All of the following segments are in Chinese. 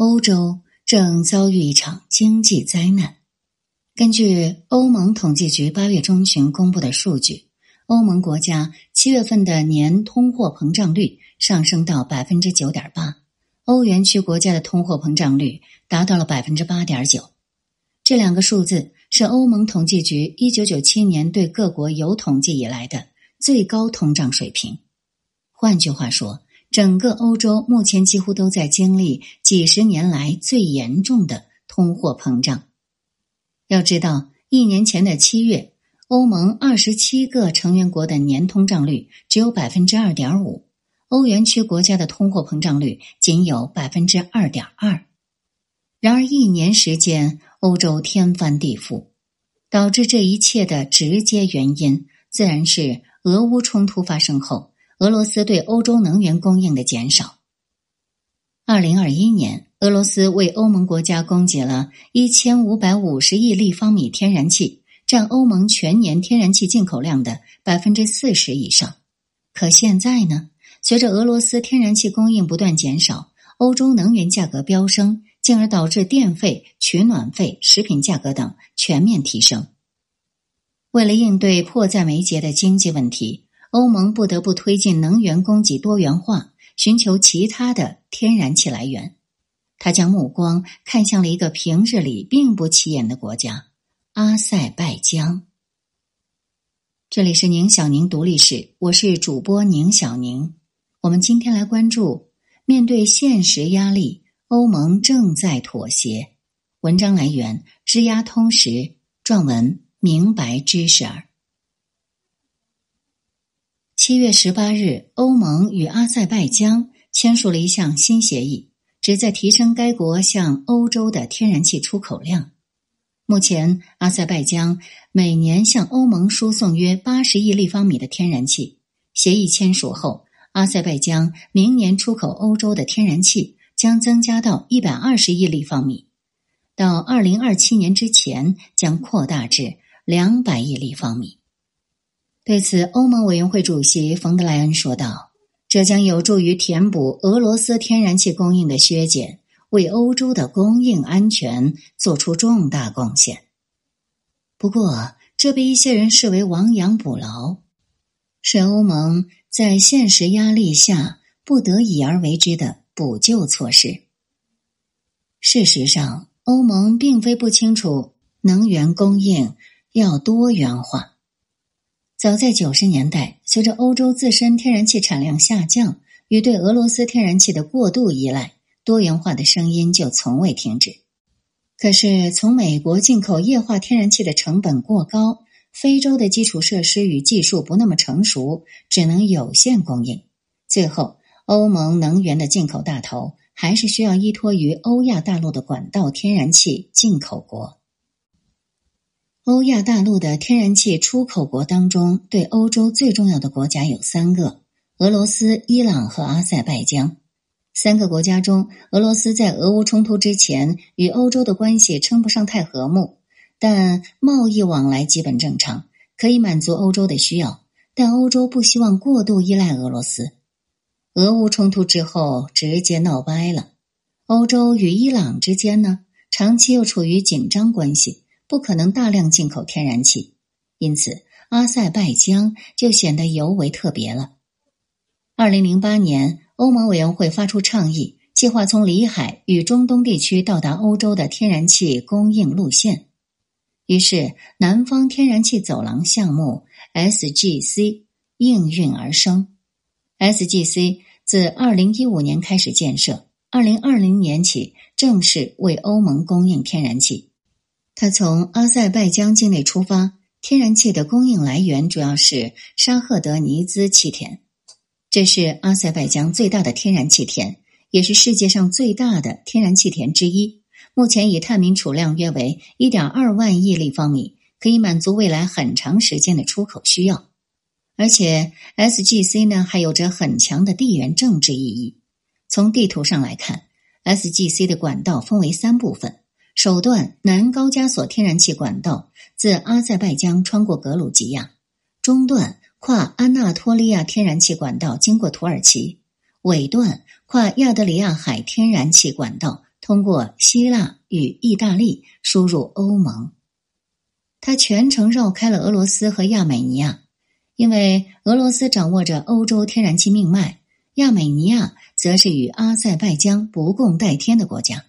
欧洲正遭遇一场经济灾难。根据欧盟统计局八月中旬公布的数据，欧盟国家七月份的年通货膨胀率上升到百分之九点八，欧元区国家的通货膨胀率达到了百分之八点九。这两个数字是欧盟统计局一九九七年对各国有统计以来的最高通胀水平。换句话说，整个欧洲目前几乎都在经历几十年来最严重的通货膨胀。要知道，一年前的七月，欧盟二十七个成员国的年通胀率只有百分之二点五，欧元区国家的通货膨胀率仅有百分之二点二。然而，一年时间，欧洲天翻地覆，导致这一切的直接原因，自然是俄乌冲突发生后，俄罗斯对欧洲能源供应的减少。二零二一年。俄罗斯为欧盟国家供给了一千五百五十亿立方米天然气，占欧盟全年天然气进口量的百分之四十以上。可现在呢？随着俄罗斯天然气供应不断减少，欧洲能源价格飙升，进而导致电费、取暖费、食品价格等全面提升。为了应对迫在眉睫的经济问题，欧盟不得不推进能源供给多元化，寻求其他的天然气来源。他将目光看向了一个平日里并不起眼的国家——阿塞拜疆。这里是宁小宁读历史，我是主播宁小宁。我们今天来关注：面对现实压力，欧盟正在妥协。文章来源：知压通识，撰文：明白知识儿。七月十八日，欧盟与阿塞拜疆签署了一项新协议。旨在提升该国向欧洲的天然气出口量。目前，阿塞拜疆每年向欧盟输送约八十亿立方米的天然气。协议签署后，阿塞拜疆明年出口欧洲的天然气将增加到一百二十亿立方米，到二零二七年之前将扩大至两百亿立方米。对此，欧盟委员会主席冯德莱恩说道。这将有助于填补俄罗斯天然气供应的削减，为欧洲的供应安全做出重大贡献。不过，这被一些人视为亡羊补牢，是欧盟在现实压力下不得已而为之的补救措施。事实上，欧盟并非不清楚能源供应要多元化。早在九十年代，随着欧洲自身天然气产量下降与对俄罗斯天然气的过度依赖，多元化的声音就从未停止。可是，从美国进口液化天然气的成本过高，非洲的基础设施与技术不那么成熟，只能有限供应。最后，欧盟能源的进口大头还是需要依托于欧亚大陆的管道天然气进口国。欧亚大陆的天然气出口国当中，对欧洲最重要的国家有三个：俄罗斯、伊朗和阿塞拜疆。三个国家中，俄罗斯在俄乌冲突之前与欧洲的关系称不上太和睦，但贸易往来基本正常，可以满足欧洲的需要。但欧洲不希望过度依赖俄罗斯。俄乌冲突之后，直接闹掰了。欧洲与伊朗之间呢，长期又处于紧张关系。不可能大量进口天然气，因此阿塞拜疆就显得尤为特别了。二零零八年，欧盟委员会发出倡议，计划从里海与中东地区到达欧洲的天然气供应路线。于是，南方天然气走廊项目 （SGC） 应运而生。SGC 自二零一五年开始建设，二零二零年起正式为欧盟供应天然气。它从阿塞拜疆境内出发，天然气的供应来源主要是沙赫德尼兹气田，这是阿塞拜疆最大的天然气田，也是世界上最大的天然气田之一。目前已探明储量约为一点二万亿立方米，可以满足未来很长时间的出口需要。而且，SGC 呢还有着很强的地缘政治意义。从地图上来看，SGC 的管道分为三部分。首段南高加索天然气管道自阿塞拜疆穿过格鲁吉亚，中段跨安纳托利亚天然气管道经过土耳其，尾段跨亚得里亚海天然气管道通。过希腊与意大利输入欧盟。他全程绕开了俄罗斯和亚美尼亚，因为俄罗斯掌握着欧洲天然气命脉，亚美尼亚则是与阿塞拜疆不共戴天的国家。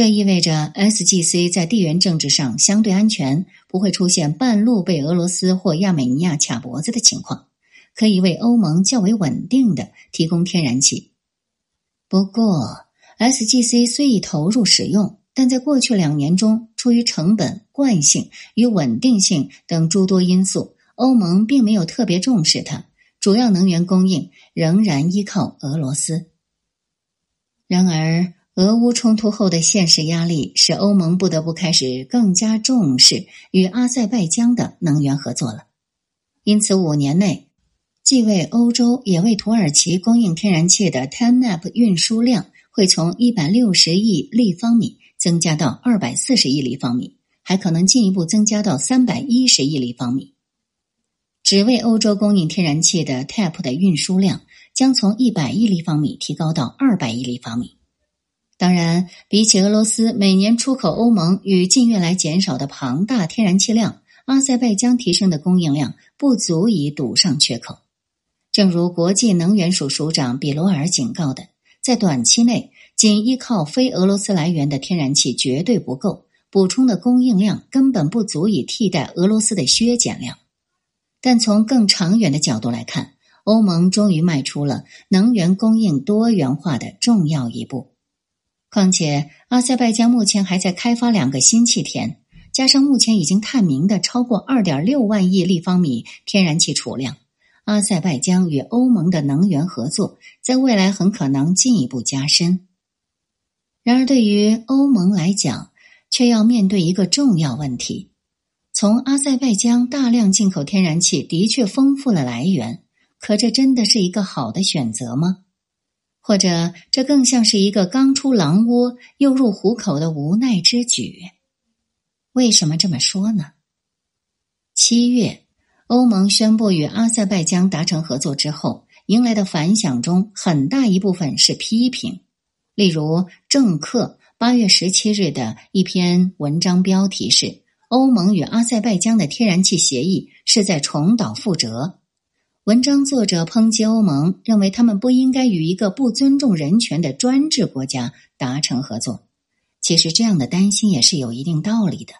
这意味着 SGC 在地缘政治上相对安全，不会出现半路被俄罗斯或亚美尼亚卡脖子的情况，可以为欧盟较为稳定的提供天然气。不过，SGC 虽已投入使用，但在过去两年中，出于成本、惯性与稳定性等诸多因素，欧盟并没有特别重视它，主要能源供应仍然依靠俄罗斯。然而，俄乌冲突后的现实压力使欧盟不得不开始更加重视与阿塞拜疆的能源合作了。因此，五年内，既为欧洲也为土耳其供应天然气的 TANAP 运输量会从一百六十亿立方米增加到二百四十亿立方米，还可能进一步增加到三百一十亿立方米。只为欧洲供应天然气的 TAP 的运输量将从一百亿立方米提高到二百亿立方米。当然，比起俄罗斯每年出口欧盟与近月来减少的庞大天然气量，阿塞拜疆提升的供应量不足以堵上缺口。正如国际能源署署长比罗尔警告的，在短期内，仅依靠非俄罗斯来源的天然气绝对不够，补充的供应量根本不足以替代俄罗斯的削减量。但从更长远的角度来看，欧盟终于迈出了能源供应多元化的重要一步。况且，阿塞拜疆目前还在开发两个新气田，加上目前已经探明的超过二点六万亿立方米天然气储量，阿塞拜疆与欧盟的能源合作在未来很可能进一步加深。然而，对于欧盟来讲，却要面对一个重要问题：从阿塞拜疆大量进口天然气的确丰富了来源，可这真的是一个好的选择吗？或者，这更像是一个刚出狼窝又入虎口的无奈之举。为什么这么说呢？七月，欧盟宣布与阿塞拜疆达成合作之后，迎来的反响中很大一部分是批评。例如，政客八月十七日的一篇文章标题是“欧盟与阿塞拜疆的天然气协议是在重蹈覆辙”。文章作者抨击欧盟，认为他们不应该与一个不尊重人权的专制国家达成合作。其实，这样的担心也是有一定道理的。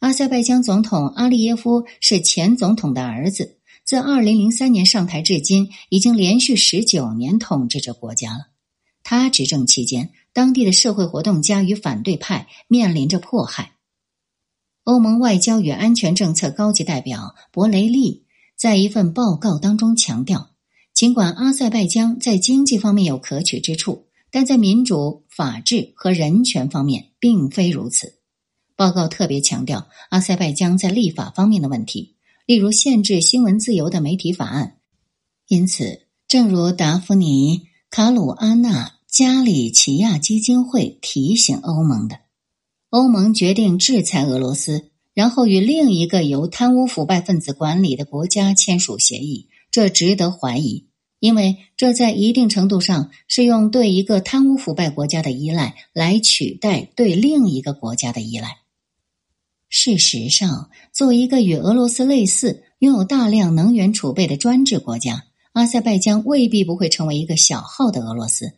阿塞拜疆总统阿利耶夫是前总统的儿子，自二零零三年上台至今，已经连续十九年统治着国家了。他执政期间，当地的社会活动家与反对派面临着迫害。欧盟外交与安全政策高级代表博雷利。在一份报告当中强调，尽管阿塞拜疆在经济方面有可取之处，但在民主、法治和人权方面并非如此。报告特别强调阿塞拜疆在立法方面的问题，例如限制新闻自由的媒体法案。因此，正如达芙妮·卡鲁阿纳加里奇亚基金会提醒欧盟的，欧盟决定制裁俄罗斯。然后与另一个由贪污腐败分子管理的国家签署协议，这值得怀疑，因为这在一定程度上是用对一个贪污腐败国家的依赖来取代对另一个国家的依赖。事实上，作为一个与俄罗斯类似、拥有大量能源储备的专制国家，阿塞拜疆未必不会成为一个小号的俄罗斯。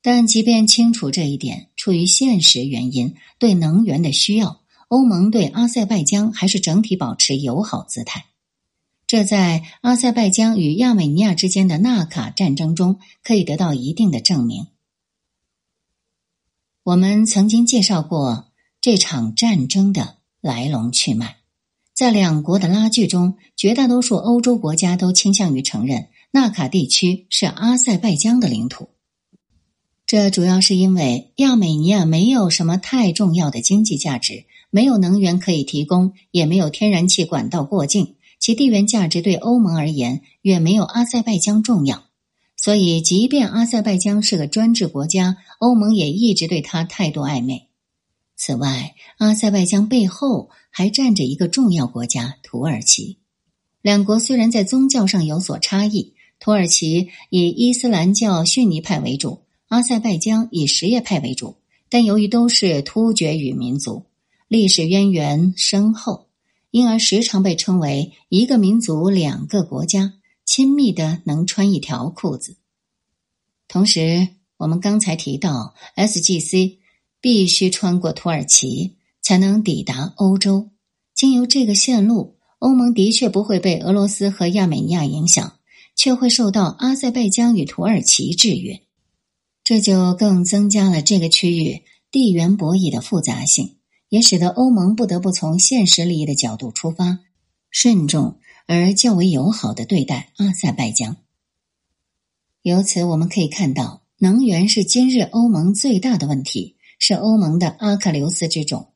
但即便清楚这一点，出于现实原因，对能源的需要。欧盟对阿塞拜疆还是整体保持友好姿态，这在阿塞拜疆与亚美尼亚之间的纳卡战争中可以得到一定的证明。我们曾经介绍过这场战争的来龙去脉，在两国的拉锯中，绝大多数欧洲国家都倾向于承认纳卡地区是阿塞拜疆的领土。这主要是因为亚美尼亚没有什么太重要的经济价值。没有能源可以提供，也没有天然气管道过境，其地缘价值对欧盟而言远没有阿塞拜疆重要。所以，即便阿塞拜疆是个专制国家，欧盟也一直对他态度暧昧。此外，阿塞拜疆背后还站着一个重要国家——土耳其。两国虽然在宗教上有所差异，土耳其以伊斯兰教逊尼派为主，阿塞拜疆以什叶派为主。但由于都是突厥语民族，历史渊源深厚，因而时常被称为一个民族两个国家，亲密的能穿一条裤子。同时，我们刚才提到，SGC 必须穿过土耳其才能抵达欧洲。经由这个线路，欧盟的确不会被俄罗斯和亚美尼亚影响，却会受到阿塞拜疆与土耳其制约。这就更增加了这个区域地缘博弈的复杂性，也使得欧盟不得不从现实利益的角度出发，慎重而较为友好的对待阿塞拜疆。由此，我们可以看到，能源是今日欧盟最大的问题，是欧盟的阿喀琉斯之种。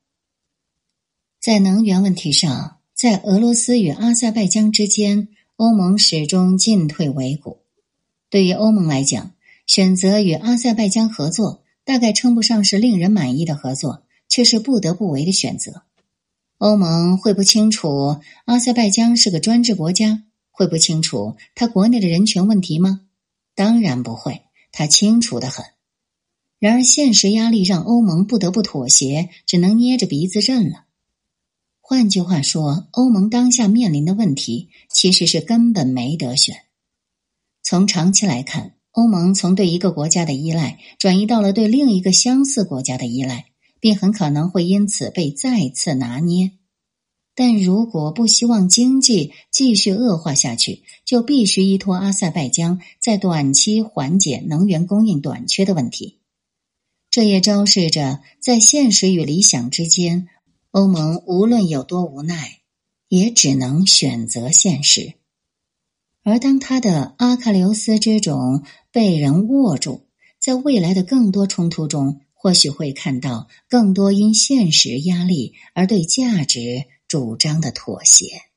在能源问题上，在俄罗斯与阿塞拜疆之间，欧盟始终进退维谷。对于欧盟来讲，选择与阿塞拜疆合作，大概称不上是令人满意的合作，却是不得不为的选择。欧盟会不清楚阿塞拜疆是个专制国家，会不清楚他国内的人权问题吗？当然不会，他清楚的很。然而，现实压力让欧盟不得不妥协，只能捏着鼻子认了。换句话说，欧盟当下面临的问题其实是根本没得选。从长期来看，欧盟从对一个国家的依赖转移到了对另一个相似国家的依赖，并很可能会因此被再次拿捏。但如果不希望经济继续恶化下去，就必须依托阿塞拜疆在短期缓解能源供应短缺的问题。这也昭示着，在现实与理想之间，欧盟无论有多无奈，也只能选择现实。而当他的阿喀琉斯之种被人握住，在未来的更多冲突中，或许会看到更多因现实压力而对价值。主张的妥协。